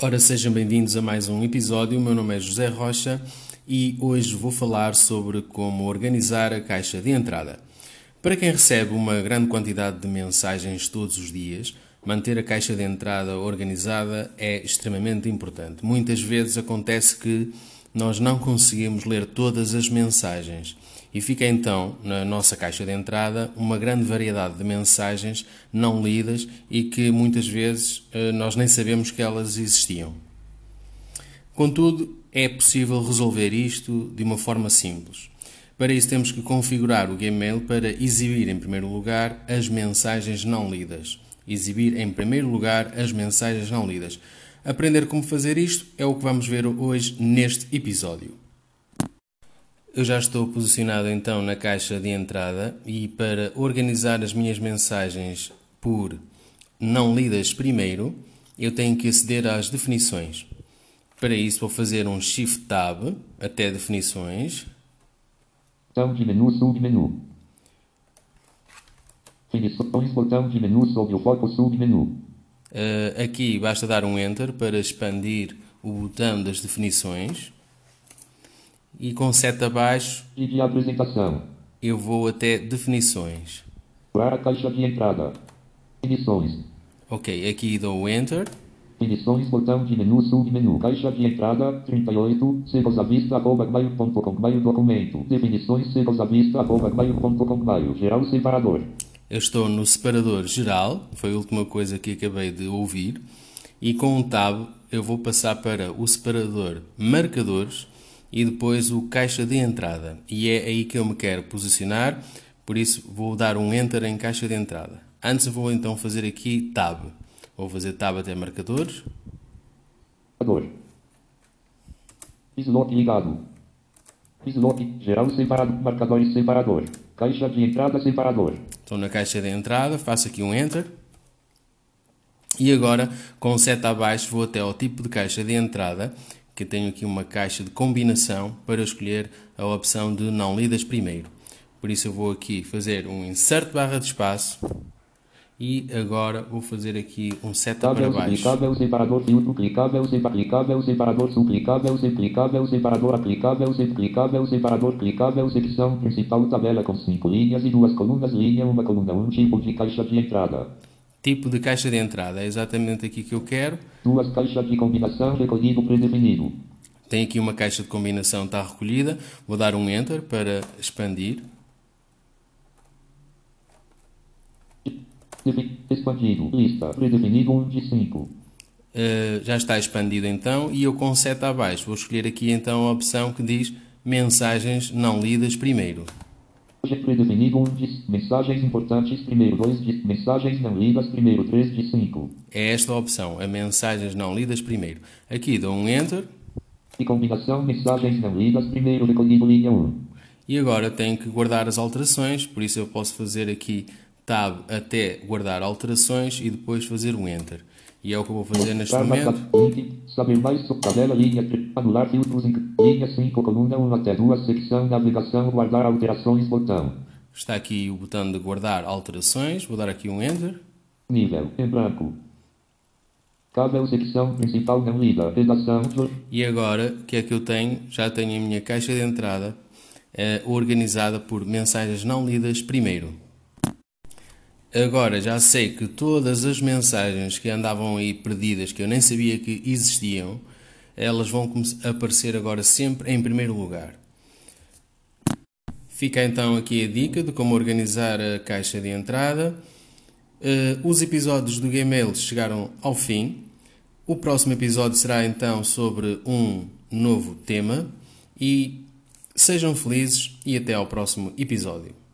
Ora, sejam bem-vindos a mais um episódio. O meu nome é José Rocha e hoje vou falar sobre como organizar a caixa de entrada. Para quem recebe uma grande quantidade de mensagens todos os dias, manter a caixa de entrada organizada é extremamente importante. Muitas vezes acontece que nós não conseguimos ler todas as mensagens e fica então na nossa caixa de entrada uma grande variedade de mensagens não lidas e que muitas vezes eh, nós nem sabemos que elas existiam. Contudo, é possível resolver isto de uma forma simples. Para isso, temos que configurar o Gmail para exibir, em primeiro lugar, as mensagens não lidas. Exibir, em primeiro lugar, as mensagens não lidas. Aprender como fazer isto é o que vamos ver hoje neste episódio. Eu já estou posicionado então na caixa de entrada e para organizar as minhas mensagens por não lidas primeiro, eu tenho que aceder às definições. Para isso vou fazer um Shift Tab até definições. Botão de menu, submenu. Definições, botão de menu sob o foco submenu. Uh, aqui basta dar um Enter para expandir o botão das definições. E com seta abaixo. E de apresentação. Eu vou até definições. Para a caixa de entrada. Definições. Ok, aqui dou Enter. Definições, botão de menu, submenu, caixa de entrada, 38, secos à vista, arroba, gmail.com, gmail documento, definições, secos à vista, arroba, gmail.com, gmail, geral separador. Eu estou no separador geral, foi a última coisa que acabei de ouvir, e com um tab eu vou passar para o separador marcadores e depois o caixa de entrada. E é aí que eu me quero posicionar, por isso vou dar um enter em caixa de entrada. Antes vou então fazer aqui tab. Vou fazer tab até marcadores. Marcador. Slot ligado. Slot geral separado, marcadores separador. Caixa de entrada separador. Estou na caixa de entrada, faço aqui um Enter. E agora, com seta abaixo, vou até ao tipo de caixa de entrada, que tenho aqui uma caixa de combinação para escolher a opção de não lidas primeiro. Por isso eu vou aqui fazer um insert barra de espaço e agora vou fazer aqui um seta para baixo. Separador, separador, separador, aplicável, separador, secção principal, tabela com cinco linhas e duas colunas, linha, uma coluna, um tipo de caixa de entrada. Tipo de caixa de entrada, é exatamente aqui que eu quero. Duas caixas de combinação, recolhido predefinido. Tem aqui uma caixa de combinação, está recolhida. Vou dar um Enter para expandir. Expandido. Lista. Predefinido 1 de 5. Uh, eh, já está expandido então e eu com seta abaixo vou escolher aqui então a opção que diz mensagens não lidas primeiro. Predefinido 1 de mensagens importantes primeiro 2 de mensagens não lidas primeiro 3 de 5. É esta a opção, a mensagens não lidas primeiro. Aqui dou um Enter. E combinação mensagens não lidas primeiro recolhido linha 1. E agora tenho que guardar as alterações, por isso eu posso fazer aqui Tab até guardar alterações e depois fazer um Enter. E é o que eu vou fazer neste momento. Saber mais sobre tabela, linha, anular filtros, linha 5, coluna 1 até 2, secção, navegação, guardar alterações, botão. Está aqui o botão de guardar alterações, vou dar aqui um Enter. Nível, em branco. Cável, secção principal não lida, redação. E agora, o que é que eu tenho? Já tenho a minha caixa de entrada eh, organizada por mensagens não lidas primeiro. Agora já sei que todas as mensagens que andavam aí perdidas, que eu nem sabia que existiam, elas vão aparecer agora sempre em primeiro lugar. Fica então aqui a dica de como organizar a caixa de entrada. Uh, os episódios do Gmail chegaram ao fim. O próximo episódio será então sobre um novo tema. E sejam felizes e até ao próximo episódio.